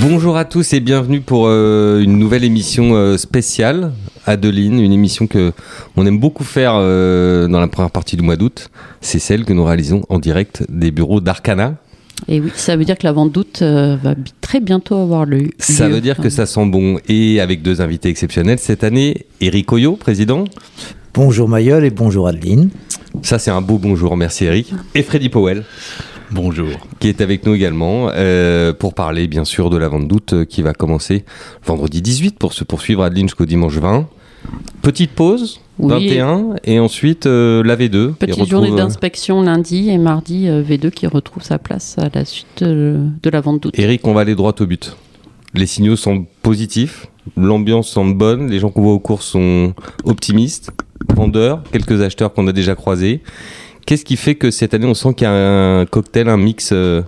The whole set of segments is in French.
Bonjour à tous et bienvenue pour euh, une nouvelle émission euh, spéciale Adeline, une émission que on aime beaucoup faire euh, dans la première partie du mois d'août. C'est celle que nous réalisons en direct des bureaux d'Arcana. Et oui, ça veut dire que la vente d'août va très bientôt avoir lieu. Ça veut dire que ça sent bon. Et avec deux invités exceptionnels cette année, Eric Oyo, président. Bonjour Mayol et bonjour Adeline. Ça c'est un beau bonjour, merci Eric. Et Freddy Powell. Bonjour. Qui est avec nous également euh, pour parler bien sûr de la vente d'août euh, qui va commencer vendredi 18 pour se poursuivre à Adeline jusqu'au dimanche 20. Petite pause, 21, et ensuite euh, la V2. Petite journée d'inspection lundi et mardi, V2 qui retrouve sa place à la suite de la vente d'août. Eric, on va aller droit au but. Les signaux sont positifs, l'ambiance semble bonne, les gens qu'on voit au cours sont optimistes, vendeurs, quelques acheteurs qu'on a déjà croisés. Qu'est-ce qui fait que cette année, on sent qu'il y a un cocktail, un mix euh,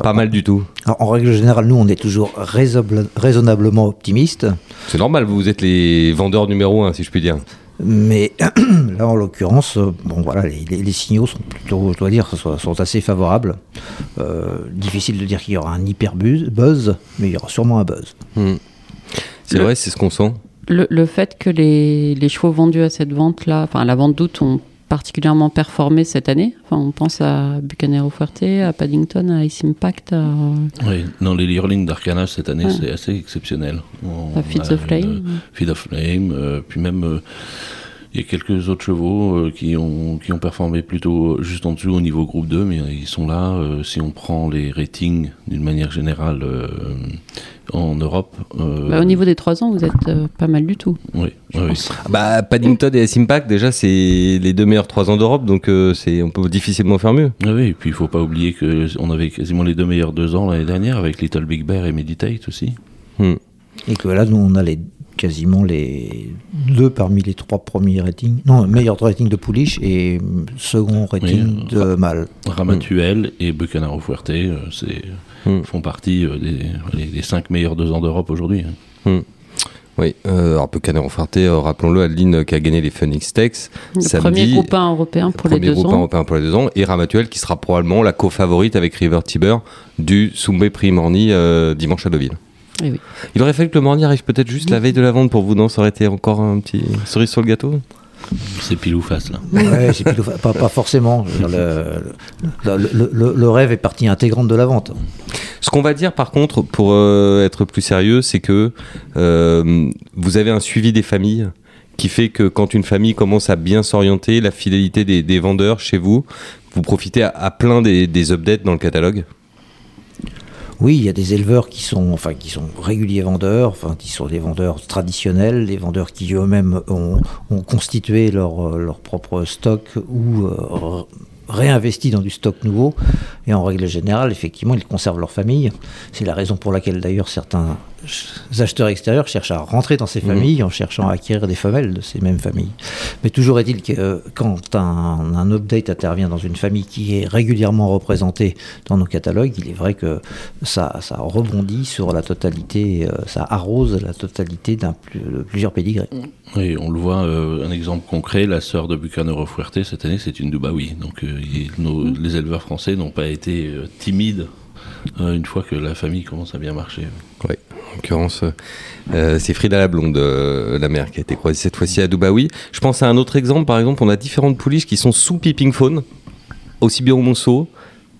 pas mal du tout En règle générale, nous, on est toujours raisonnablement optimiste. C'est normal, vous êtes les vendeurs numéro un, si je puis dire. Mais là, en l'occurrence, euh, bon voilà, les, signaux sont plutôt, je dois dire, sont, assez favorables. Euh, difficile de dire qu'il y aura un hyper buzz, mais il y aura sûrement un buzz. Hmm. C'est vrai, c'est ce qu'on sent. Le, fait que les, les, chevaux vendus à cette vente-là, enfin à la vente d'août, ont particulièrement performé cette année. Enfin, on pense à Bucanero Fuerte, à Paddington, à Ice Impact. Oui, dans les yearlings d'Arcana cette année, c'est assez exceptionnel. à Feed of Flame. Feed of Flame, euh, puis même. Euh, il y a quelques autres chevaux euh, qui, ont, qui ont performé plutôt juste en dessous au niveau groupe 2, mais ils sont là. si on prend les ratings d'une manière générale en Europe. Euh, bah, au niveau des 3 ans, vous êtes euh, pas mal du tout. Oui. Bah, Paddington et S-Impact, déjà, c'est les deux meilleurs 3 ans d'Europe, donc euh, c'est on peut difficilement faire mieux. Ah oui, et puis il faut pas oublier qu'on avait quasiment les deux meilleurs 2 ans l'année dernière avec Little Big Bear et Meditate aussi. Hmm. Et que là, nous, on a les quasiment les deux parmi les trois premiers ratings. Non, meilleur rating de Pouliche et second rating de Mal. Ramatuel et Bucanaro Fuerte, c'est Hmm. font partie euh, des, cinq meilleurs deux ans d'Europe aujourd'hui. Hmm. Oui, euh, alors Buchanan Farté, euh, rappelons-le, Adeline qui a gagné les Phoenix Techs. Le premier groupe européen pour les deux groupe ans. européen pour les deux ans. Et Ramatuel qui sera probablement la co-favorite avec River Tiber du Soumbé Prix Morny dimanche à Deauville. Eh oui. Il aurait fallu que le Morny arrive peut-être juste la veille de la vente pour vous, non? Ça aurait été encore un petit cerise sur le gâteau? C'est pile ou face là. Ouais, c'est pile ou face. Pas, pas, forcément. Le, le, le, rêve est partie intégrante de la vente. Ce qu'on va dire par contre, pour euh, être plus sérieux, c'est que euh, vous avez un suivi des familles qui fait que quand une famille commence à bien s'orienter, la fidélité des, des, vendeurs chez vous, vous profitez à, plein des, des updates dans le catalogue oui, il y a des éleveurs qui sont, enfin, qui sont réguliers vendeurs, qui sont des vendeurs traditionnels, des vendeurs qui eux-mêmes ont, constitué leur, euh, leur propre stock ou euh, réinvesti dans du stock nouveau. Et en règle générale, effectivement, ils conservent leur famille. C'est la raison pour laquelle d'ailleurs certains acheteurs extérieurs cherchent à rentrer dans ces mhm. familles en cherchant à acquérir des femelles de ces mêmes familles. Mais toujours est-il que euh, quand un, un, update intervient dans une famille qui est régulièrement représentée dans nos catalogues, il est vrai que ça, ça rebondit sur la totalité, euh, ça arrose la totalité d'un de plusieurs pédigrés. Oui, on le voit, euh, un exemple concret, la sœur de Buchanero Fuerte cette année, c'est une Dubaoui. Donc les éleveurs français n'ont pas été timides une fois que la famille commence à bien marcher. Oui en l'occurrence, euh, c'est Frida la Blonde, euh, la mère, qui a été croisée cette fois-ci à Dubaoui. Je pense à un autre exemple, par exemple, on a différentes pouliches qui sont sous Peeping Faune, aussi bien au Monceau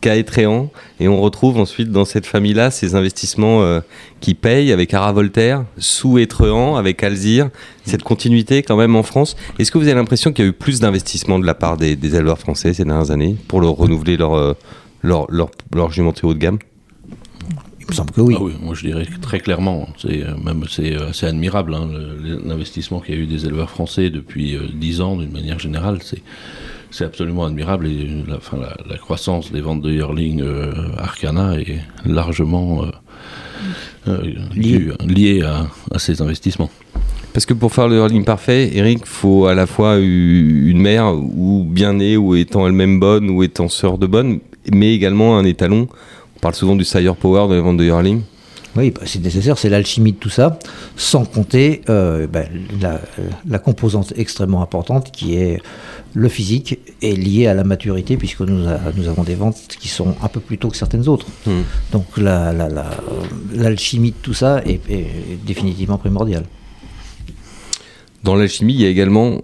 qu'à Étréant, et on retrouve ensuite dans cette famille-là ces investissements euh, qui payent avec Ara Voltaire, sous Étréant, avec Alzire, cette continuité quand même en France. Est-ce que vous avez l'impression qu'il y a eu plus d'investissements de la part des, éleveurs français ces dernières années pour leur renouveler leur, leur, leur, leur jumenté haut de gamme me semble que oui. Ah oui, moi je dirais très clairement. C'est euh, même c'est euh, assez admirable hein, l'investissement qu'il y a eu des éleveurs français depuis euh, dix ans d'une manière générale. C'est c'est absolument admirable et la, enfin, la, croissance des ventes de yearling Arcana est largement liée à, à, ces investissements. Parce que pour faire le yearling parfait, Eric, faut à la fois une mère ou bien née ou étant elle-même bonne ou étant sœur de bonne, mais également un étalon on parle souvent du Sire Power dans les ventes de Yearling. Oui, bah, c'est nécessaire, c'est l'alchimie de tout ça, sans compter euh, bah, la, la composante extrêmement importante qui est le physique est lié à la maturité, puisque nous, a- nous avons des ventes qui sont un peu plus tôt que certaines autres. Hmm. Donc la- la- la- l'alchimie de tout ça est, est définitivement primordiale. Dans l'alchimie, il y a également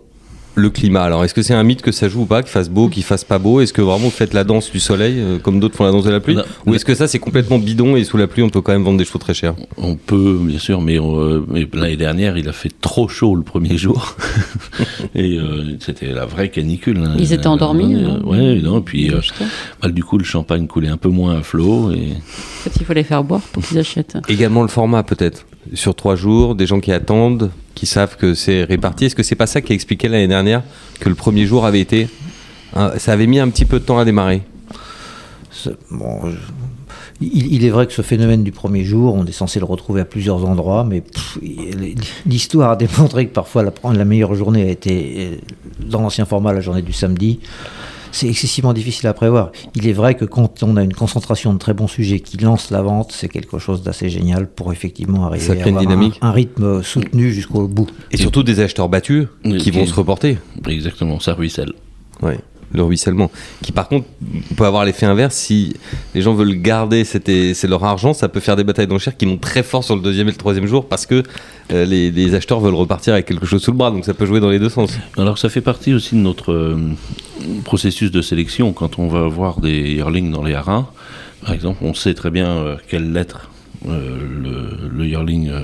le climat. Alors, est-ce que c'est un mythe que ça joue ou pas, qu'il fasse beau, qu'il fasse pas beau? Est-ce que vraiment vous faites la danse du soleil, euh, comme d'autres font la danse de la pluie? Non. Ou est-ce que ça, c'est complètement bidon et sous la pluie, on peut quand même vendre des chevaux très chers? On peut, bien sûr, mais, euh, mais l'année dernière, il a fait trop chaud le premier jour. et euh, c'était la vraie canicule. hein. Ils étaient endormis, Euh, ouais, non, et puis euh, bah, du coup, le champagne coulait un peu moins à flot. Et... En fait, il faut les faire boire pour qu'ils achètent. Également le format, peut-être. Sur trois jours, des gens qui attendent, qui savent que c'est réparti. Est-ce que c'est pas ça qui a expliqué l'année dernière que le premier jour avait été. ça avait mis un petit peu de temps à démarrer? Il, est vrai que ce phénomène du premier jour, on est censé le retrouver à plusieurs endroits, mais l'histoire a démontré que parfois la, la meilleure journée a été euh, dans l'ancien format, la journée du samedi. C'est excessivement difficile à prévoir. Il est vrai que quand on a une concentration de très bons sujets qui lancent la vente, c'est quelque chose d'assez génial pour effectivement arriver Ça crée à une avoir dynamique. Un, un rythme soutenu jusqu'au bout. Et surtout des acheteurs battus Oui, qui qui- vont se reporter. Exactement, ça ruisselle. Ouais, le ruissellement. Qui par contre peut avoir l'effet inverse si les gens veulent garder c'est leur argent, ça peut faire des batailles d'enchères qui montent très fort sur le deuxième et le troisième jour parce que euh, les, les acheteurs veulent repartir avec quelque chose sous le bras, donc ça peut jouer dans les deux sens. Alors ça fait partie aussi de notre euh, processus de sélection. Quand on va voir des yearlings dans les haras, par exemple, on sait très bien euh, quelle lettre euh, le, le yearling... euh,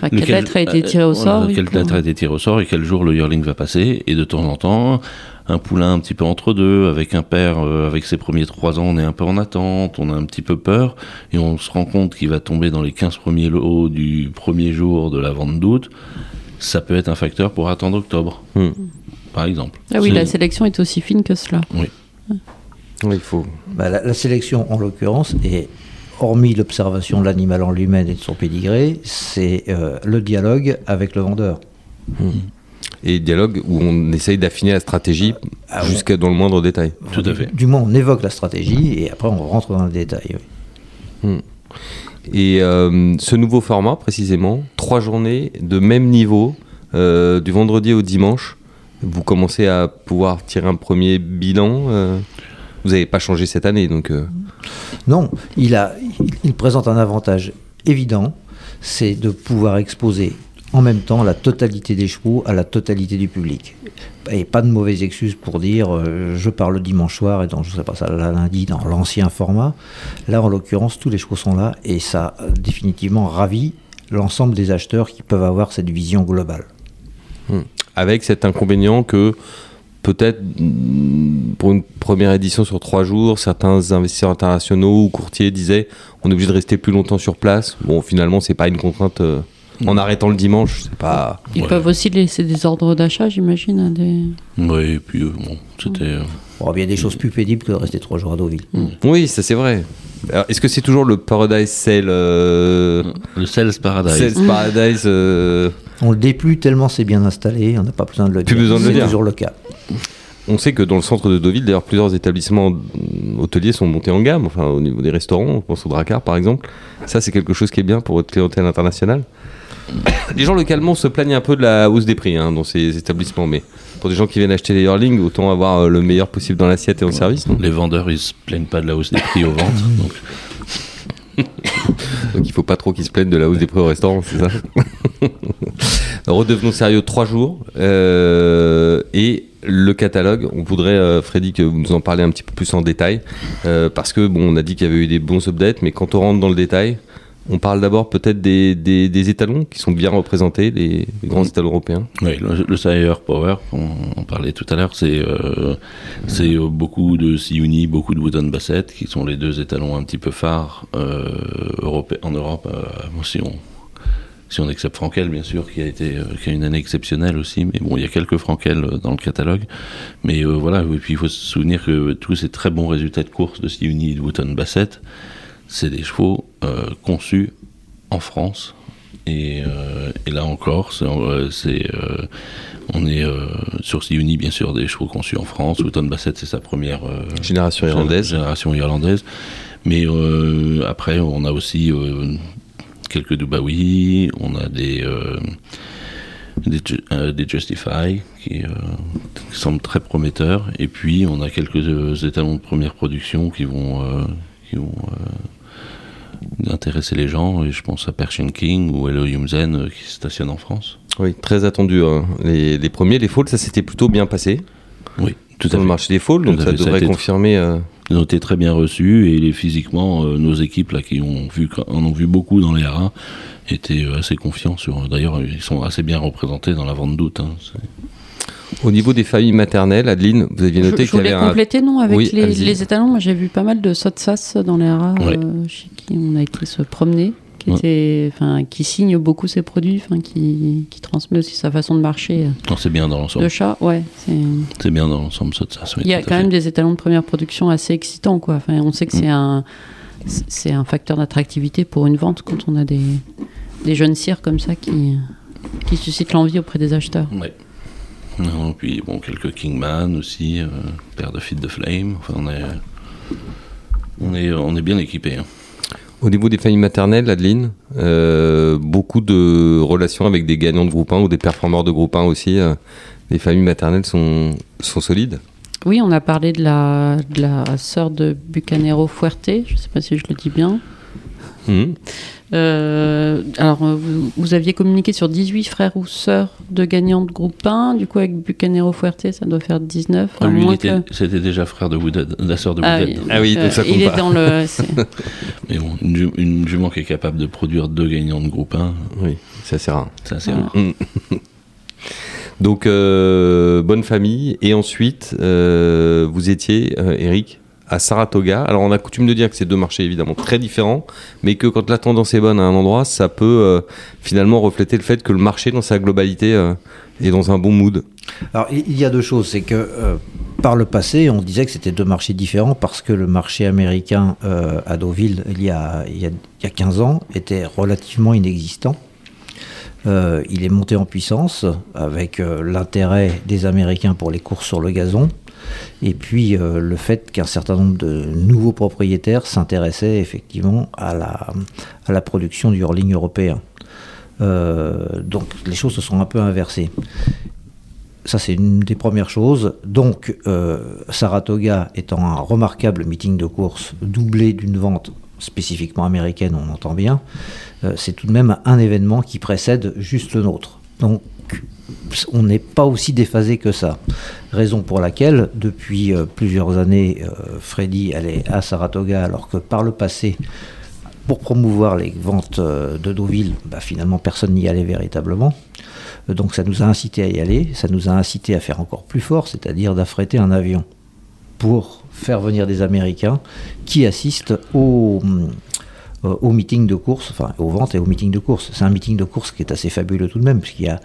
Enfin, quelle lettre a été tirée au sort Quelle lettre a été tirée au sort et quel jour le yearling va passer. Et de temps en temps, un poulain un petit peu entre deux, avec un père, euh, avec ses premiers trois ans, on est un peu en attente, on a un petit peu peur, et on se rend compte qu'il va tomber dans les 15 premiers lots du premier jour de la vente d'août. Ça peut être un facteur pour attendre octobre, Hmm. par exemple. Ah oui, la sélection est aussi fine que cela. Oui, il faut. Bah, la, la sélection, en l'occurrence, est, hormis l'observation de l'animal en lui-même et de son pédigré, c'est euh, le dialogue avec le vendeur. Et dialogue où on essaye d'affiner la stratégie Ah ouais. jusqu'à dans le moindre détail. Tout à fait. Du moins, on évoque la stratégie et après, on rentre dans le détail. oui. Et euh, ce nouveau format, précisément, trois journées de même niveau, euh, du vendredi au dimanche, vous commencez à pouvoir tirer un premier bilan. euh, vous n'avez pas changé cette année, donc. euh, Non, il, a, il, il présente un avantage évident, c'est de pouvoir exposer en même temps la totalité des chevaux à la totalité du public. Et pas de mauvaise excuse pour dire euh, je parle le dimanche soir et donc je ne sais pas ça lundi dans l'ancien format. Là, en l'occurrence, tous les chevaux sont là et ça a définitivement ravi l'ensemble des acheteurs qui peuvent avoir cette vision globale. avec cet inconvénient que peut-être pour une première édition sur trois jours, certains investisseurs internationaux ou courtiers disaient on est obligé de rester plus longtemps sur place. Bon, finalement, c'est pas une contrainte. euh, en arrêtant le dimanche, c'est pas. Ils Ouais. peuvent aussi laisser des ordres d'achat, j'imagine. Des... Oui, et puis euh, bon, c'était. euh, Bon, il y a des choses plus pénibles que de rester trois jours à Deauville. Oui, ça c'est vrai. Est-ce que c'est toujours le Paradise Sale euh, le Sales Paradise. Sales Paradise euh, On le déplut tellement c'est bien installé, on n'a pas besoin de le Plus dire. besoin de le C'est dire. toujours le cas. On sait que dans le centre de Deauville, d'ailleurs, plusieurs établissements mm, hôteliers sont montés en gamme, enfin au niveau des restaurants, on pense au Dracar par exemple. Ça, c'est quelque chose qui est bien pour votre clientèle internationale. Les gens localement se plaignent un peu de la hausse des prix hein, dans ces établissements, mais pour des gens qui viennent acheter les Yearling, autant avoir euh, le meilleur possible dans l'assiette et en service. non? Les vendeurs, ils se plaignent pas de la hausse des prix aux ventes. donc Donc il faut pas trop qu'ils se plaignent de la hausse des prix au restaurant, c'est ça? Redevenons sérieux, trois jours. euh, et le catalogue, on voudrait, euh, Freddy, que vous nous en parlez un petit peu plus en détail. euh, parce que, bon, on a dit qu'il y avait eu des bons updates, mais quand on rentre dans le détail, on parle d'abord peut-être des, des- des étalons qui sont bien représentés, les, les grands étalons européens. Oui, le, le Sire Power, on en parlait tout à l'heure, c'est euh, euh, beaucoup de Siuni, beaucoup de Wooden Basset, qui sont les deux étalons un petit peu phares euh, europé- en Europe, si, on, si on accepte Frankel, bien sûr, qui a, été, qui a une année exceptionnelle aussi, mais bon, il y a quelques Frankel dans le catalogue. Mais voilà, et puis il faut se souvenir que tous ces très bons résultats de course de Siuni et de Wooden Basset, c'est des chevaux euh, conçus en France. Et, euh, et là encore, c'est, euh, on est sur Siuni, bien sûr, des chevaux conçus en France. Wotton Bassett, c'est sa première Génération irlandaise. génération irlandaise. Mais après, on a aussi quelques Dubawi, on a des, des, Ju- des Justify qui, qui semblent très prometteurs. Et puis on a quelques étalons de première production qui vont, qui vont euh, intéresser les gens. Et je pense à Persian King ou Hello Yumzen euh, qui stationnent en France. Oui, très attendu. hein. Les, les premiers, les falls, ça s'était plutôt bien passé Oui, tout à sur le fait. marché des falls, donc ça fait, ça devrait été- confirmer. euh, Ils ont été très bien reçus et physiquement, euh, nos équipes là, qui ont vu, en ont vu beaucoup dans les haras étaient euh, assez confiants sur. D'ailleurs, ils sont assez bien représentés dans la vente d'août. hein. Au niveau des familles maternelles, Adeline, vous aviez Je, noté je qu'il y voulais avait un. compléter, non, avec Oui, les, les étalons. Moi, j'ai vu pas mal de Sotsas dans les Ouais. euh, chez qui on a été se promener, qui, Ouais. était, enfin, qui signe beaucoup ses produits, qui, qui transmet aussi sa façon de marcher. euh, Non, c'est bien dans l'ensemble. De chat, ouais. c'est- C'est bien dans l'ensemble, ça oui, Il y a quand fait. même des étalons de première production assez excitants, quoi. Enfin, on sait que Mm. c'est un, c'est un facteur d'attractivité pour une vente quand on a des, des jeunes cires comme ça qui, qui suscitent l'envie auprès des acheteurs. Ouais. Non, puis bon, quelques Kingman aussi, euh, paire de Feed de Flame. Enfin, on est, on est, on est bien équipés. hein. Au niveau des familles maternelles, Adeline, euh, beaucoup de relations avec des gagnants de groupe 1 ou des performeurs de groupe 1 aussi. euh, les familles maternelles sont, sont solides. Oui, on a parlé de la, de la sœur de Bucanero Fuerte, je ne sais pas si je le dis bien. Mhm. Euh, alors, euh, vous, vous aviez communiqué sur 18 frères ou sœurs de gagnants de groupe 1. Du coup, avec Bucanero Fuerte, ça doit faire 19. Ah, lui, que- c'était déjà frère de Woodhead, la sœur de Ah, Woodhead. Ah oui, donc Euh, ça compte il pas. est dans le. c'est- Mais bon, une, ju- une jument qui est capable de produire deux gagnants de groupe 1, Oui, c'est assez rare. c'est assez rare. Donc, euh, bonne famille. Et ensuite, euh, vous étiez, euh, Eric, à Saratoga. Alors, on a coutume de dire que c'est deux marchés évidemment très différents, mais que quand la tendance est bonne à un endroit, ça peut euh, finalement refléter le fait que le marché, dans sa globalité, euh, est dans un bon mood. Alors, il y a deux choses. C'est que euh, par le passé, on disait que c'était deux marchés différents parce que le marché américain à Deauville, il y, a, il, y a, il y a 15 ans, était relativement inexistant. Il est monté en puissance avec l'intérêt des Américains pour les courses sur le gazon. Et puis euh, le fait qu'un certain nombre de nouveaux propriétaires s'intéressaient effectivement à la, production du hurling européen. Euh, donc les choses se sont un peu inversées. Ça, c'est une des premières choses. Donc, euh, Saratoga étant un remarquable meeting de course doublé d'une vente spécifiquement américaine, on entend bien, c'est tout de même un événement qui précède juste le nôtre. Donc, on n'est pas aussi déphasé que ça. Raison pour laquelle, depuis euh, plusieurs années, euh, Freddy allait à Saratoga, alors que par le passé, pour promouvoir les ventes euh, de Deauville, bah, finalement personne n'y allait véritablement. Donc ça nous a incité à y aller, ça nous a incité à faire encore plus fort, c'est-à-dire d'affréter un avion pour faire venir des Américains qui assistent au, euh, au meeting de course, enfin aux ventes et au meeting de course. C'est un meeting de course qui est assez fabuleux tout de même, puisqu'il y a,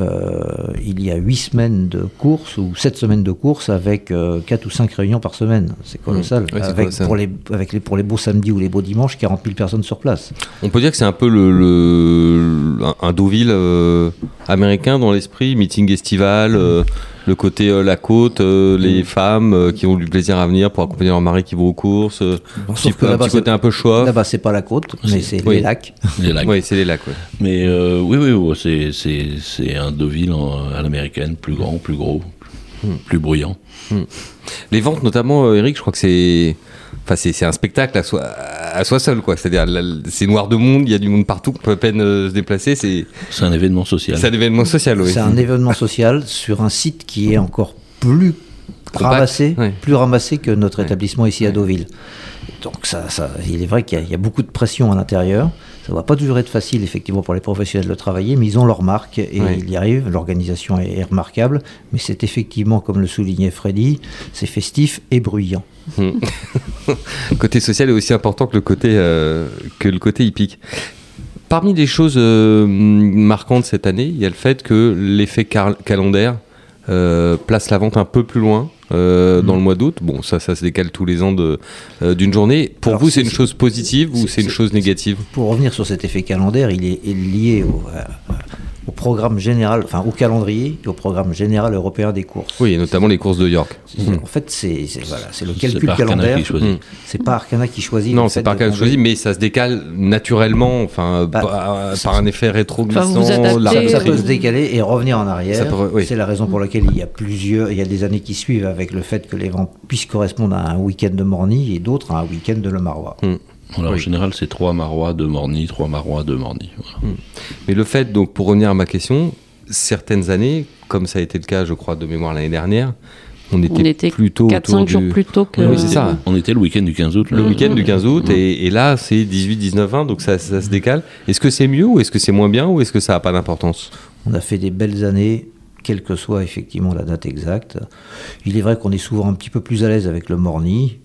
euh, il y a 8 semaines de course ou 7 semaines de course avec 4 ou 5 réunions par semaine. C'est colossal. Mmh. Ouais, avec, colossal. Pour les, avec les, pour les beaux samedis ou les beaux dimanches, 40 000 personnes sur place. On peut dire que c'est un peu le, le- un, Deauville euh, américain dans l'esprit, meeting estival, euh, le côté euh, la côte, euh, les femmes euh, qui ont du plaisir à venir pour accompagner leur mari qui vont aux courses, euh, Bon, un sauf petit, que peu- un là-bas, petit côté un peu choix. Là-bas, c'est pas la côte, mais c'est Oui. les lacs. Les lacs. Oui, c'est les lacs. ouais. Mais euh, oui, oui, oui, c'est, c'est, c'est un Deauville en- à l'américaine, plus grand, plus gros, plus bruyant. Les ventes, notamment, euh, Eric, je crois que c'est. Enfin, c'est c'est un spectacle à soi, à soi seul, quoi. C'est-à-dire, là, c'est noir de monde, il y a du monde partout, on peut à peine euh, se déplacer. C'est C'est un événement social. c'est un événement social, oui. C'est un événement social sur un site qui est encore plus Compact, ramassé, ouais. plus ramassé que notre Ouais. établissement ici à Deauville. Donc ça, ça, il est vrai qu'il y, a- il y a beaucoup de pression à l'intérieur. Ça va pas toujours être facile effectivement pour les professionnels de travailler, mais ils ont leur marque et ils y arrivent. L'organisation est, est remarquable, mais c'est effectivement, comme le soulignait Freddy, c'est festif et bruyant. Le côté social est aussi important que le côté, euh, que le côté hippique. Parmi les choses euh, marquantes cette année, il y a le fait que l'effet calendaire euh, place la vente un peu plus loin euh, dans le mois d'août. Bon, ça, ça se décale tous les ans euh, d'une journée. Pour Alors, vous, c'est une chose positive ou c'est- une chose négative? Pour revenir sur cet effet calendaire, il est, est lié au, à- au programme général, enfin au calendrier et au programme général européen des courses. Oui, et notamment les courses de York. En fait, c'est voilà, c'est le calcul pas Arcana calendaire. qui choisit. Mm. C'est pas Arcana qui choisit. Non, c'est pas qu'elle tomber- choisit, mais ça se décale naturellement, enfin, Bah, par, par un effet rétro-glissant. Enfin, vous vous adaptez, la Ça, ça peut se décaler et revenir en arrière. Oui. C'est la raison pour laquelle il y a plusieurs, il y a des années qui suivent avec le fait que les ventes puissent correspondre à un week-end de Morny et d'autres à un week-end de Le Marois. Voilà, En général, c'est trois marois, deux morny, trois marois, deux morny. Voilà. Mais le fait, donc, pour revenir à ma question, certaines années, comme ça a été le cas, je crois, de mémoire l'année dernière, on était, On était plutôt 4-5 autour jours du... plus tôt que. Oui, c'est ça. On était le week-end du 15 août. là. Le week-end du Mm. 15 août, et, et là, c'est 18, 19, 20, donc ça, ça se décale. Est-ce que c'est mieux ou est-ce que c'est moins bien ou est-ce que ça n'a pas d'importance? On a fait des belles années, quelle que soit effectivement la date exacte. Il est vrai qu'on est souvent un petit peu plus à l'aise avec le Morny.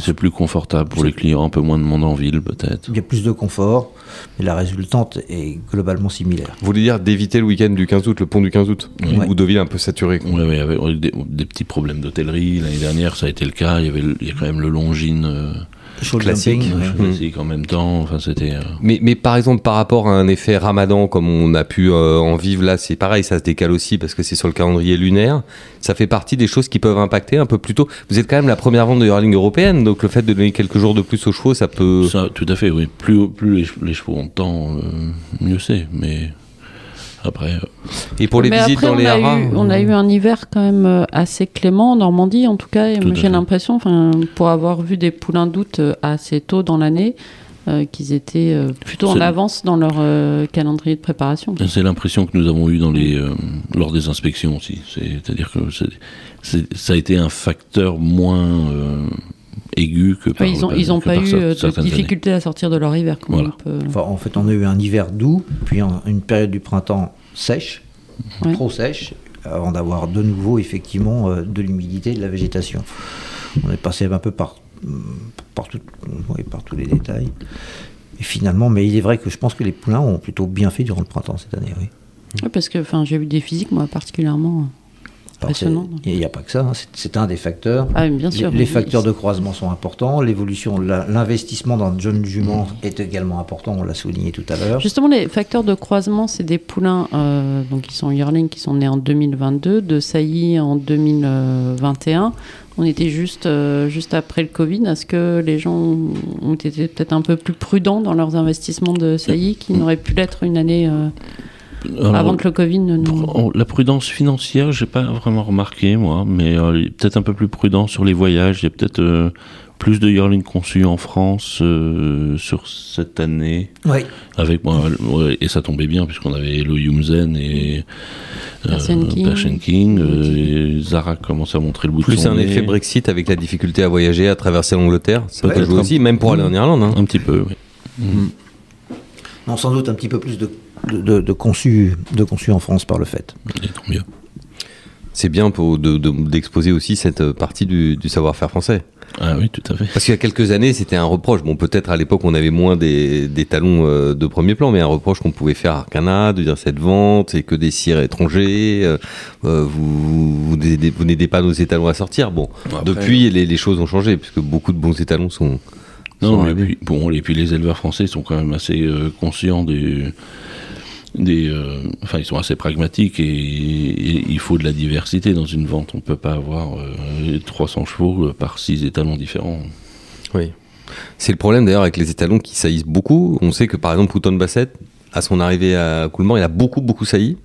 C'est plus confortable pour les clients, un peu moins de monde en ville peut-être. Il y a plus de confort, mais la résultante est globalement similaire. Vous voulez dire d'éviter le week-end du 15 août, le pont du 15 août Ouais. Ou Deauville un peu saturé quoi. Ouais, ouais, il y avait on a eu des, des petits problèmes d'hôtellerie. L'année dernière, ça a été le cas. Il y avait le- il y a quand même le Longines euh, Classique. jumping, ouais. classique en même temps. Enfin, c'était. euh, Mais, mais par exemple, par rapport à un effet ramadan, comme on a pu euh, en vivre là, c'est pareil, ça se décale aussi parce que c'est sur le calendrier lunaire. Ça fait partie des choses qui peuvent impacter un peu plus tôt. Vous êtes quand même la première vente de Hurling européenne, donc le fait de donner quelques jours de plus aux chevaux, ça peut. Ça, tout à fait, oui. Plus, plus les, les chevaux ont de temps, euh, mieux c'est. Mais après, euh, Et pour les Mais visites après, dans on les a haras. eu, on a eu un hiver quand même euh, assez clément en Normandie, en tout cas. J'ai l'impression, enfin, pour avoir vu des poulains d'août euh, assez tôt dans l'année, euh, qu'ils étaient euh, plutôt en C'est- avance dans leur euh, calendrier de préparation. c'est l'impression que nous avons eue dans les, euh, lors des inspections aussi. C'est- C'est-à-dire que ça a été un facteur moins euh, aigu que par ils n'ont par- ils ont que pas par eu euh, de années. difficulté à sortir de leur hiver. comme Voilà. on peut- Enfin, en fait, on a eu un hiver doux, puis un- une période du printemps sèche, Ouais. trop sèche, avant d'avoir de nouveau effectivement euh, de l'humidité et de la végétation. On est passé un peu par, par, tout- oui, par tous les détails. Et finalement, mais il est vrai que je pense que les poulains ont plutôt bien fait durant le printemps cette année, oui. Ouais, parce que enfin, j'ai vu des physiques, moi, particulièrement. Impressionnant. Il n'y a pas que ça, hein, c'est- un des facteurs. Ah, mais bien sûr. Les, les facteurs de croisement sont importants, l'évolution, l'investissement dans de jeunes juments est également important, on l'a souligné tout à l'heure. Justement, les facteurs de croisement, c'est des poulains euh, donc qui sont yearling, qui sont nés en 2022, de saillies en 2021. On était juste, euh, juste après le Covid. Est-ce que les gens ont été peut-être un peu plus prudents dans leurs investissements de saillies, qui n'auraient pu l'être une année euh, Alors, avant que le Covid ne nous... La prudence financière, j'ai pas vraiment remarqué moi, mais euh, peut-être un peu plus prudent sur les voyages. Il y a peut-être euh, plus de yearling conçus en France euh, sur cette année. Oui, Avec moi, ouais, et ça tombait bien puisqu'on avait Elo Yumzen et euh, Persian King. Persian King, euh, et Zara commence à montrer le bout de Plus son un nez. effet Brexit avec la difficulté à voyager, à traverser l'Angleterre. Ça peut jouer aussi, même pour aller en Irlande. hein. Un petit peu, oui. non, sans doute un petit peu plus de, de, de- de conçus de conçus en France par le fait. Et tant mieux. C'est bien pour de- de- d'exposer aussi cette partie du, du savoir-faire français. Ah oui, tout à fait. Parce qu'il y a quelques années, c'était un reproche. Bon, peut-être à l'époque, on avait moins des, des talons euh, de premier plan, mais un reproche qu'on pouvait faire à Arcana, de dire cette vente, c'est que des cires étrangers, euh, euh, vous, vous, n'aidez- vous n'aidez pas nos étalons à sortir. Bon, Après- depuis, les, les choses ont changé, puisque beaucoup de bons étalons sont. Non, sont et arrivés. puis, bon, et puis les éleveurs français sont quand même assez euh, conscients des. Des euh, enfin, ils sont assez pragmatiques et, il faut de la diversité dans une vente. On ne peut pas avoir euh, 300 chevaux euh, par 6 étalons différents. Oui. C'est le problème d'ailleurs avec les étalons qui saillissent beaucoup. On sait que par exemple, Houghton Bassett, à son arrivée à Coulmont, il a beaucoup, beaucoup sailli.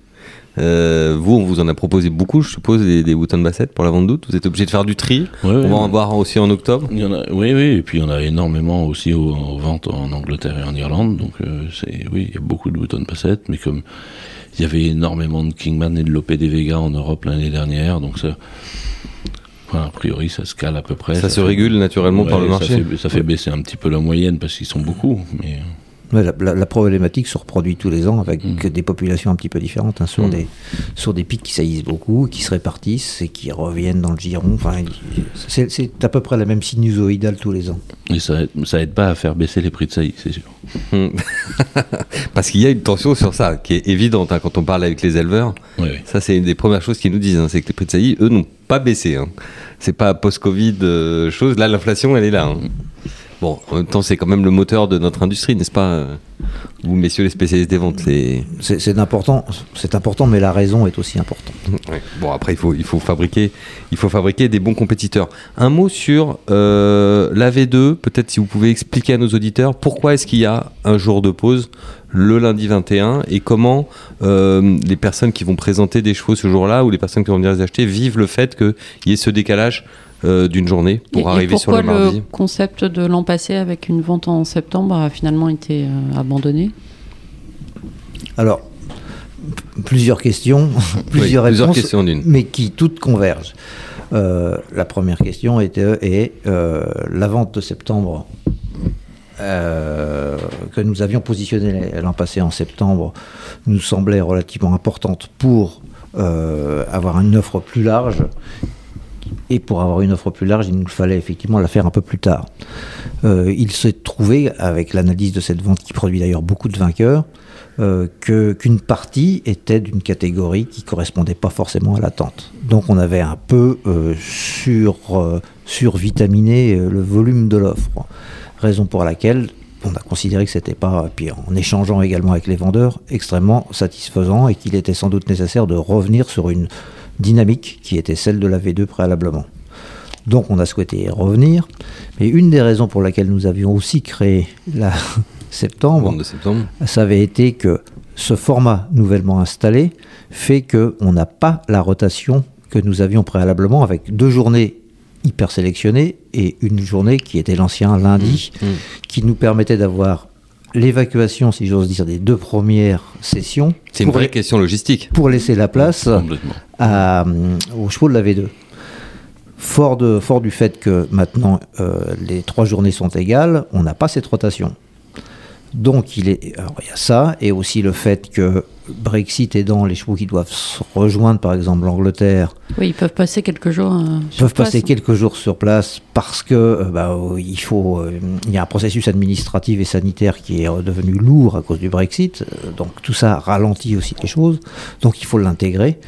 Euh, vous, on vous en a proposé beaucoup, je suppose, des, des Houghton Bassett pour la vente d'août. Vous êtes obligé de faire du tri. Ouais, on ouais, va en voir aussi en octobre. Il y en a, oui, oui, et puis il y en a énormément aussi aux, aux ventes en Angleterre et en Irlande. Donc, euh, c'est, oui, il y a beaucoup de Wotton Passett, mais comme il y avait énormément de Kingman et de Lopé des Vega en Europe l'année dernière, donc ça, enfin, a priori, ça se cale à peu près. Ça, se fait- régule naturellement par le marché. Ça fait, ça fait baisser un petit peu la moyenne parce qu'ils sont beaucoup, mais La, la- la problématique se reproduit tous les ans avec Mm. des populations un petit peu différentes, hein, sur, Mm. des, sur des pics qui saillissent beaucoup, qui se répartissent et qui reviennent dans le giron. Enfin, c'est à peu près la même sinusoïdale tous les ans. et ça, ça aide pas à faire baisser les prix de saillie, c'est sûr. Parce qu'il y a une tension sur ça qui est évidente hein, quand on parle avec les éleveurs. Ça, c'est une des premières choses qu'ils nous disent. hein, c'est que les prix de saillie, eux, n'ont pas baissé. C'est pas post-Covid euh, chose. Là, l'inflation, elle est là. Bon, en même temps, c'est quand même le moteur de notre industrie, n'est-ce pas euh vous messieurs les spécialistes des ventes. C'est c'est important, c'est important, mais la raison est aussi importante. Ouais. Bon, après, il faut, il, faut fabriquer, il faut fabriquer des bons compétiteurs. Un mot sur euh, la V2, peut-être si vous pouvez expliquer à nos auditeurs pourquoi est-ce qu'il y a un jour de pause le lundi 21 et comment euh, les personnes qui vont présenter des chevaux ce jour-là ou les personnes qui vont venir les acheter vivent le fait qu'il y ait ce décalage euh, d'une journée pour Et- et arriver sur le pourquoi mardi. le concept de l'an passé avec une vente en septembre a finalement été euh, abandonné? Alors, plusieurs questions, plusieurs Oui, plusieurs réponses, questions mais qui toutes convergent. Euh, la première question était est, euh, la vente de septembre euh, que nous avions positionnée l'an passé en septembre nous semblait relativement importante pour euh, avoir une offre plus large. Et pour avoir une offre plus large, il nous fallait effectivement la faire un peu plus tard. Euh, il s'est trouvé, avec l'analyse de cette vente qui produit d'ailleurs beaucoup de vainqueurs, euh, que- qu'une partie était d'une catégorie qui correspondait pas forcément à l'attente. Donc on avait un peu euh, sur, survitaminé le volume de l'offre. Raison pour laquelle on a considéré que c'était pas, puis en échangeant également avec les vendeurs, extrêmement satisfaisant et qu'il était sans doute nécessaire de revenir sur une dynamique qui était celle de la V2 préalablement. Donc on a souhaité y revenir. Mais une des raisons pour laquelle nous avions aussi créé la septembre, Vente de septembre. ça avait été que ce format nouvellement installé fait qu'on n'a pas la rotation que nous avions préalablement avec deux journées hyper sélectionnées et une journée qui était l'ancien lundi, Mmh. qui nous permettait d'avoir l'évacuation, si j'ose dire, des deux premières sessions C'est une pour, vraie la- question logistique. pour laisser la place à, hum, aux chevaux de la V2. Fort, de, fort du fait que maintenant euh, les trois journées sont égales, on n'a pas cette rotation. Donc il, est, alors, il y a ça, et aussi le fait que Brexit aidant les chevaux qui doivent se rejoindre, par exemple l'Angleterre, Oui, ils peuvent passer quelques jours. euh, sur peuvent place. passer quelques jours sur place parce que euh, bah, euh, il faut, euh, il y a un processus administratif et sanitaire qui est devenu lourd à cause du Brexit. Donc tout ça ralentit aussi les choses. Donc il faut l'intégrer.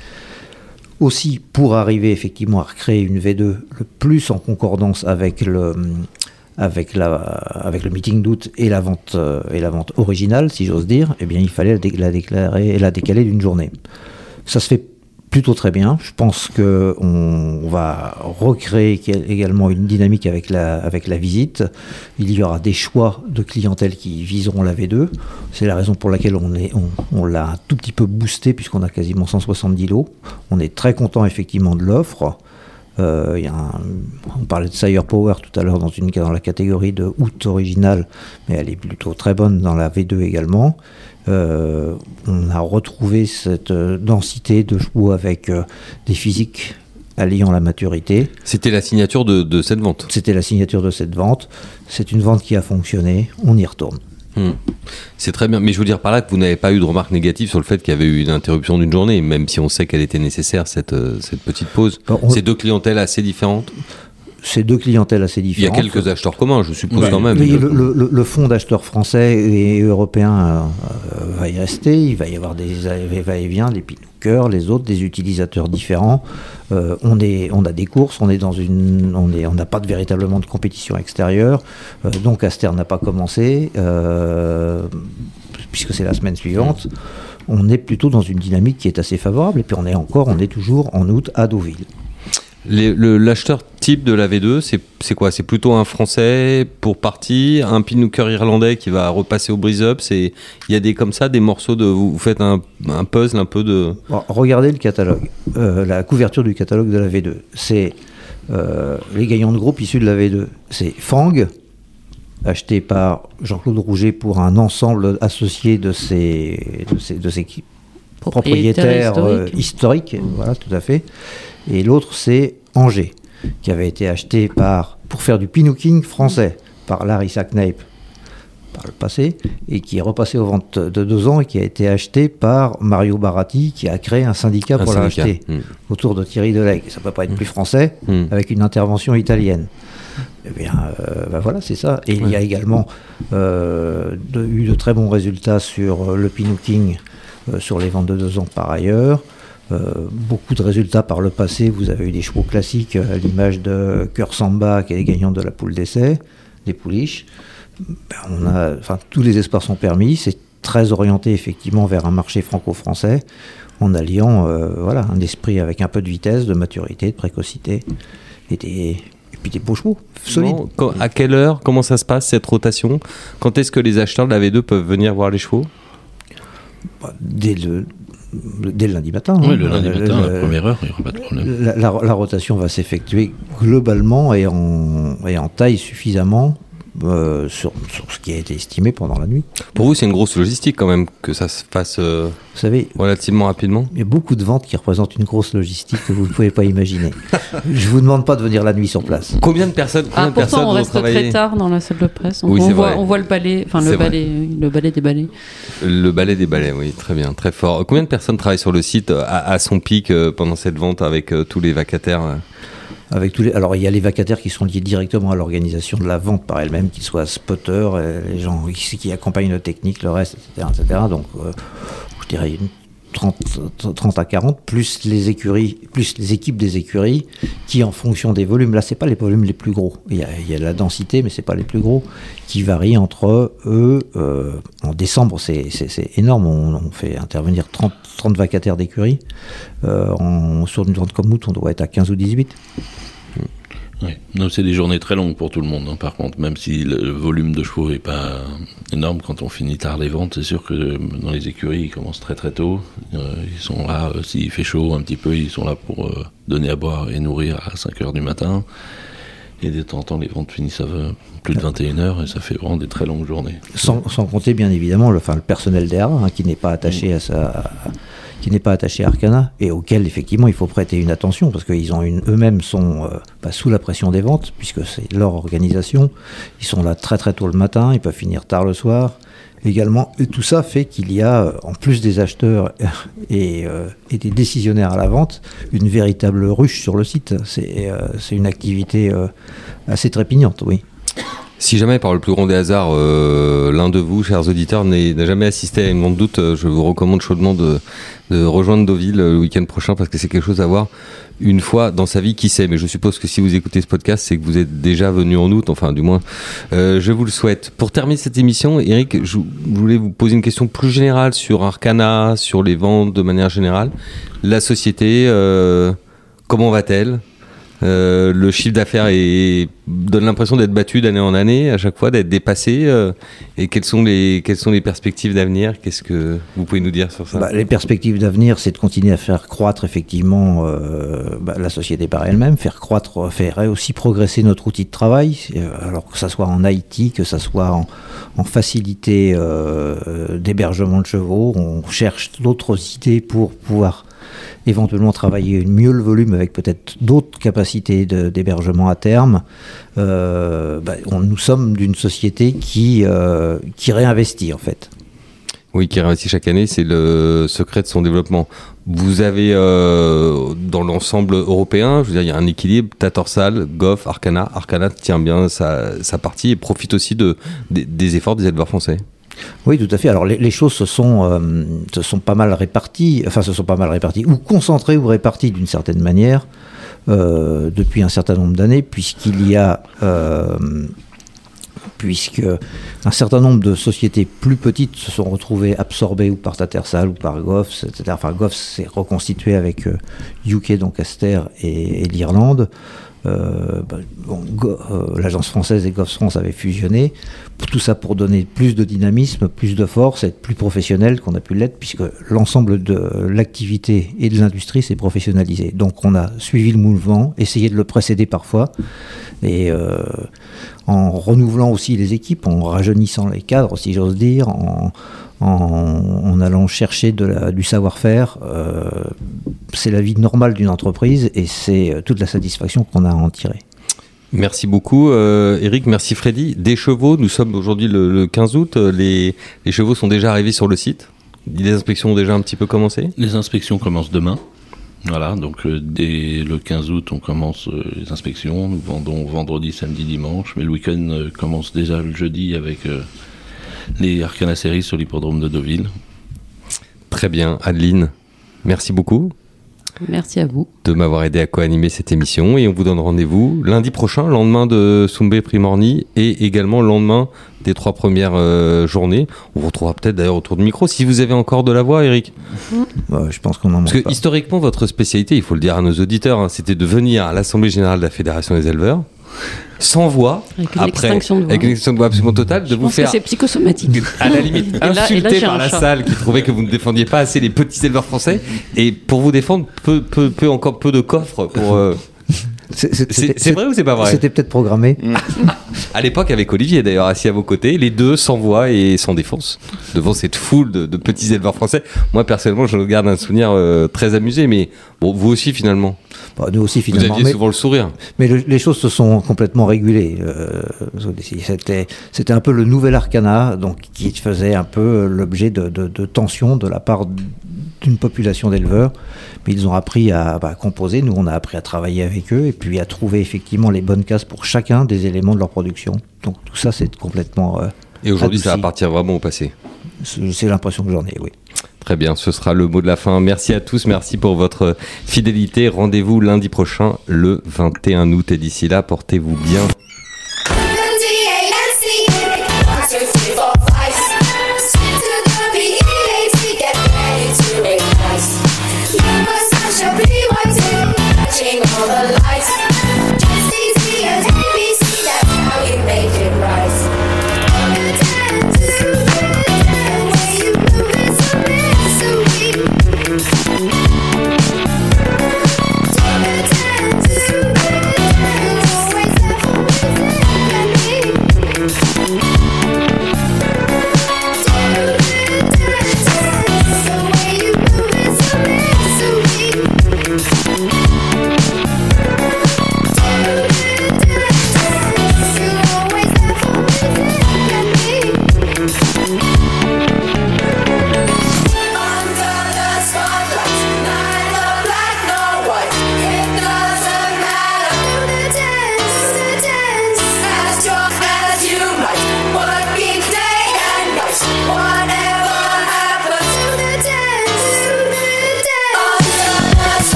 Aussi pour arriver effectivement à recréer une V2 le plus en concordance avec le avec la avec le meeting d'août et la vente euh, et la vente originale, si j'ose dire, eh bien il fallait la, dé- la déclarer la décaler d'une journée. Ça se fait plutôt très bien. Je pense que on, on va recréer également une dynamique avec la, avec la visite. Il y aura des choix de clientèle qui viseront la V2. C'est la raison pour laquelle on, on l'a un tout petit peu boosté puisqu'on a quasiment 170 lots. On est très content effectivement de l'offre. Euh, il y a un- on parlait de Sire Power tout à l'heure dans, une, dans la catégorie de août original, mais elle est plutôt très bonne dans la V2 également. Euh, on a retrouvé cette euh, densité de chevaux avec euh, des physiques alliant la maturité. C'était la signature de, de cette vente. C'était la signature de cette vente. C'est une vente qui a fonctionné. On y retourne. Hmm. C'est très bien, mais je veux dire par là que vous n'avez pas eu de remarques négatives sur le fait qu'il y avait eu une interruption d'une journée, même si on sait qu'elle était nécessaire, cette, euh, cette petite pause. Bon, on- C'est deux clientèles assez différentes. C'est deux clientèles assez Il y a différentes. quelques acheteurs communs, je suppose Ouais. quand même. Oui, le, le- le- le fonds d'acheteurs français et européens euh, euh, va y rester. Il va y avoir des va-et-vient, les pinookers, les autres, des utilisateurs différents. Euh, on, est, on a des courses, on est dans une, on est, on n'a pas de, véritablement de compétition extérieure. Euh, donc Aster n'a pas commencé euh, puisque c'est la semaine suivante. On est plutôt dans une dynamique qui est assez favorable. Et puis on est encore, on est toujours en août à Deauville. L'acheteur type de la V2, c'est c'est quoi? C'est plutôt un Français pour partie, un pinooker irlandais qui va repasser au brise-up. c'est- Il y a des comme ça, des morceaux de. Vous vous faites un, un puzzle un peu de. Bon, regardez le catalogue, euh, la couverture du catalogue de la V2. C'est euh, les gagnants de groupe issus de la V2. C'est Fang, acheté par Jean-Claude Rouget pour un ensemble associé de ses, de ses, de ses propriétaires euh, historiques. historiques. Voilà, tout à fait. Et l'autre, c'est Angers, qui avait été acheté par, pour faire du pinooking français par Larry Sacknape par le passé, et qui est repassé aux ventes de deux ans et qui a été acheté par Mario Baratti, qui a créé un syndicat un pour l'acheter Hmm. autour de Thierry Delegue. Ça peut pas être plus français Hmm. avec une intervention italienne. Eh bien, euh, ben voilà, c'est ça. Et il y a également euh, de- eu de très bons résultats sur euh, le pinooking, euh, sur les ventes de deux ans par ailleurs. Euh, beaucoup de résultats par le passé. Vous avez eu des chevaux classiques euh, à l'image de Cœur Samba, qui est gagnant de la poule d'essai, des pouliches. ben, on a, enfin, tous les espoirs sont permis. C'est très orienté effectivement vers un marché franco-français en alliant euh, voilà, un esprit avec un peu de vitesse, de maturité, de précocité et, des, et puis des beaux chevaux solides. Quand- à quelle heure Comment ça se passe cette rotation? Quand est-ce que les acheteurs de la V2 peuvent venir voir les chevaux? Bah, Dès le, dès le lundi matin. Oui, hein. le lundi Euh, matin, le- la première heure, il n'y aura pas de problème. La, la- la rotation va s'effectuer globalement et en, et en taille suffisamment euh, sur, sur ce qui a été estimé pendant la nuit. Pour vous, c'est une grosse logistique quand même que ça se fasse euh, Vous savez, relativement rapidement. il y a beaucoup de ventes qui représentent une grosse logistique que vous ne pouvez pas imaginer. Je vous demande pas de venir la nuit sur place. Combien de personnes, combien Ah, de personnes pourtant, on reste travailler très tard dans la salle de presse. Donc Oui, on, voit, vrai. on voit le balai, enfin le balai, le balai des balais. Le balai des balais, oui, très bien, très fort. Combien de personnes travaillent sur le site euh, à, à son pic euh, pendant cette vente avec euh, tous les vacataires euh Avec tous les, alors il y a les vacataires qui sont liés directement à l'organisation de la vente par elle-même, qu'ils soient spotters, euh, les gens qui, accompagnent le technique, le reste, etc. etc. Donc euh, je dirais une 30, 30 à 40, plus les écuries, plus les équipes des écuries, qui en fonction des volumes, là c'est pas les volumes les plus gros, il y a, la densité, mais c'est pas les plus gros, qui varient entre eux, euh, en décembre c'est énorme, on, fait intervenir 30, 30 vacataires d'écuries, euh, sur une vente comme août on doit être à 15 ou 18. Non, c'est des journées très longues pour tout le monde, hein, par contre. Même si le volume de chevaux n'est pas énorme, quand on finit tard les ventes, c'est sûr que euh, dans les écuries, ils commencent très très tôt. Euh, ils sont là, euh, s'il fait chaud un petit peu, ils sont là pour euh, donner à boire et nourrir à 5 heures du matin. Et de temps en temps, les ventes finissent à plus de 21 heures et ça fait vraiment des très longues journées. Sans, sans compter bien évidemment le, enfin, le personnel d'ERA hein, qui n'est pas attaché à sa, qui n'est pas attaché à Arcana et auquel effectivement il faut prêter une attention parce qu'ils ont une, eux-mêmes sont euh, bah, sous la pression des ventes puisque c'est leur organisation. Ils sont là très très tôt le matin, ils peuvent finir tard le soir également. Et tout ça fait qu'il y a, euh, en plus des acheteurs et, euh, et des décisionnaires à la vente, une véritable ruche sur le site. C'est une activité assez trépignante, oui. Si jamais, par le plus grand des hasards, euh, l'un de vous, chers auditeurs, n'a jamais assisté à une vente d'août, euh, je vous recommande chaudement de, rejoindre Deauville euh, le week-end prochain parce que c'est quelque chose à voir une fois dans sa vie, qui sait. Mais je suppose que si vous écoutez ce podcast, c'est que vous êtes déjà venu en août, enfin du moins, je vous le souhaite. Pour terminer cette émission, Eric, je voulais vous poser une question plus générale sur Arcana, sur les ventes de manière générale. La société, comment va-t-elle? Euh, le chiffre d'affaires donne l'impression d'être battu d'année en année, à chaque fois d'être dépassé. euh, et quelles sont les perspectives d'avenir? Qu'est-ce que vous pouvez nous dire sur ça? Bah, les perspectives d'avenir, c'est de continuer à faire croître effectivement euh, bah, la société par elle-même, faire croître, faire aussi progresser notre outil de travail, alors que ça soit en IT, que ça soit en, facilité d'hébergement de chevaux. On cherche d'autres idées pour pouvoir éventuellement travailler mieux le volume avec peut-être d'autres capacités d'hébergement à terme. Euh, bah, on- nous sommes d'une société qui, euh, qui réinvestit en fait. Oui, qui réinvestit chaque année, c'est le secret de son développement. Vous avez euh, dans l'ensemble européen, je veux dire, il y a un équilibre. Tatorsal, Goff, Arcana. Arcana tient bien sa, sa partie et profite aussi de, des, des efforts des éleveurs français. Oui, tout à fait. Alors les, choses se sont, euh, se sont pas mal réparties, enfin se sont pas mal réparties, ou concentrées ou réparties d'une certaine manière euh, depuis un certain nombre d'années, puisqu'il y a, euh, puisque un certain nombre de sociétés plus petites se sont retrouvées absorbées ou par Tattersall ou par Goffs, etc. Enfin, Goffs s'est reconstitué avec UK, donc Aster et, et l'Irlande. Euh, bah, euh, l'agence française et Goffs France avaient fusionné. Tout ça pour donner plus de dynamisme, plus de force, être plus professionnel qu'on a pu l'être, puisque l'ensemble de l'activité et de l'industrie s'est professionnalisé. Donc on a suivi le mouvement, essayé de le précéder parfois, et euh, en renouvelant aussi les équipes, en rajeunissant les cadres, si j'ose dire, en, en, en allant chercher de la- du savoir-faire. euh, c'est la vie normale d'une entreprise et c'est euh, toute la satisfaction qu'on a à en tirer. Merci beaucoup, euh, Eric. Merci, Freddy. Des chevaux, nous sommes aujourd'hui le, le 15 août. Les, les chevaux sont déjà arrivés sur le site. Les inspections ont déjà un petit peu commencé. Les inspections commencent demain. Voilà, donc euh, dès le 15 août, on commence euh, les inspections. Nous vendons vendredi, samedi, dimanche. Mais le week-end euh, commence déjà le jeudi avec les Arcana Series sur l'hippodrome de Deauville. Très bien, Adeline. Merci beaucoup. Merci à vous. de m'avoir aidé à co-animer cette émission. Et on vous donne rendez-vous lundi prochain, lendemain de Sumbe Primorni et également le lendemain des trois premières euh, journées. On vous retrouvera peut-être d'ailleurs autour du micro si vous avez encore de la voix, Eric. Ouais, je pense qu'on en Parce que pas. historiquement, votre spécialité, il faut le dire à nos auditeurs, hein, c'était de venir à l'Assemblée Générale de la Fédération des éleveurs, sans voix, Avec une après, extinction de voix. avec une extinction de voix absolument totale, de Je vous pense que faire c'est psychosomatique. à la limite Et là- et là, insulté par la chat. salle qui trouvait que vous ne défendiez pas assez les petits éleveurs français et pour vous défendre peu, peu, peu encore peu de coffres pour euh, C'est- vrai ou c'est pas vrai C'était peut-être programmé. à l'époque avec Olivier d'ailleurs assis à vos côtés les deux sans voix et sans défense devant cette foule de, de petits éleveurs français moi personnellement je garde un souvenir euh, très amusé mais bon vous aussi finalement Bah, nous aussi, vous finalement. aviez mais- souvent le sourire Mais le- les choses se sont complètement régulées. Euh, c'était, c'était un peu le nouvel arcana, donc qui faisait un peu l'objet de, de, de tensions de la part d'une population d'éleveurs. Mais ils ont appris à bah, composer. Nous, on a appris à travailler avec eux et puis à trouver effectivement les bonnes cases pour chacun des éléments de leur production. Donc tout ça, c'est complètement. euh, et aujourd'hui ça appartient vraiment au passé c'est l'impression que j'en ai, oui. Très bien, ce sera le mot de la fin. Merci à tous, merci pour votre fidélité. Rendez-vous lundi prochain, le 21 août. Et d'ici là, portez-vous bien.